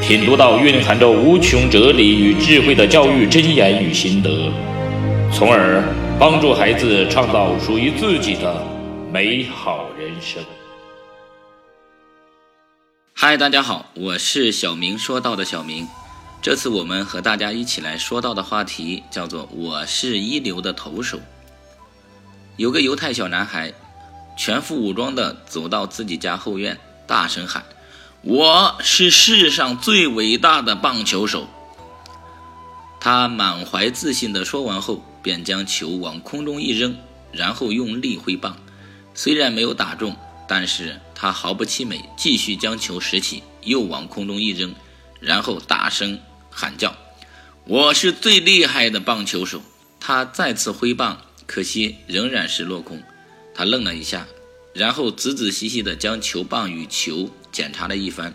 品读到蕴含着无穷哲理与智慧的教育箴言与心得，从而帮助孩子创造属于自己的美好人生。嗨，大家好，我是小明说到的小明。这次我们和大家一起来说到的话题叫做“我是一流的投手”。有个犹太小男孩，全副武装的走到自己家后院，大声喊。我是世上最伟大的棒球手。他满怀自信地说完后，便将球往空中一扔，然后用力挥棒。虽然没有打中，但是他毫不气馁，继续将球拾起，又往空中一扔，然后大声喊叫：“我是最厉害的棒球手！”他再次挥棒，可惜仍然是落空。他愣了一下。然后仔仔细细地将球棒与球检查了一番，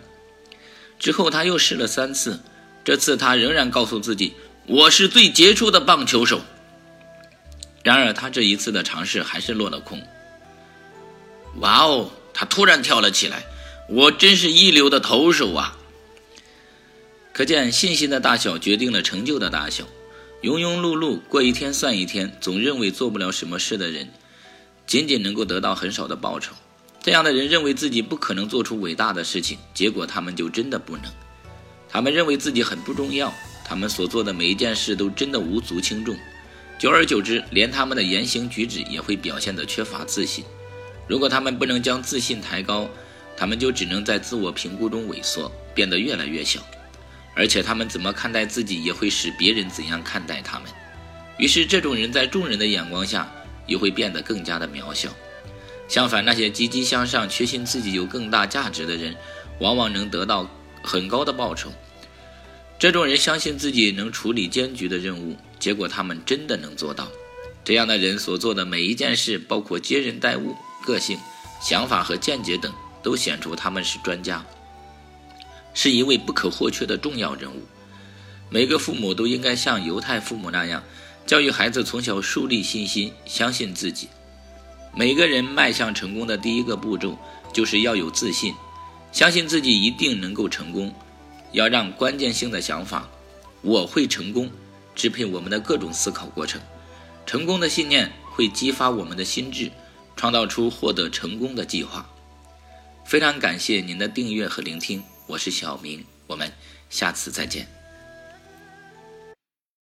之后他又试了三次，这次他仍然告诉自己：“我是最杰出的棒球手。”然而他这一次的尝试还是落了空。哇哦！他突然跳了起来：“我真是一流的投手啊！”可见信心的大小决定了成就的大小。庸庸碌碌过一天算一天，总认为做不了什么事的人。仅仅能够得到很少的报酬，这样的人认为自己不可能做出伟大的事情，结果他们就真的不能。他们认为自己很不重要，他们所做的每一件事都真的无足轻重。久而久之，连他们的言行举止也会表现得缺乏自信。如果他们不能将自信抬高，他们就只能在自我评估中萎缩，变得越来越小。而且他们怎么看待自己，也会使别人怎样看待他们。于是，这种人在众人的眼光下。又会变得更加的渺小。相反，那些积极向上、确信自己有更大价值的人，往往能得到很高的报酬。这种人相信自己能处理艰巨的任务，结果他们真的能做到。这样的人所做的每一件事，包括接人待物、个性、想法和见解等，都显出他们是专家，是一位不可或缺的重要人物。每个父母都应该像犹太父母那样。教育孩子从小树立信心，相信自己。每个人迈向成功的第一个步骤，就是要有自信，相信自己一定能够成功。要让关键性的想法“我会成功”支配我们的各种思考过程。成功的信念会激发我们的心智，创造出获得成功的计划。非常感谢您的订阅和聆听，我是小明，我们下次再见。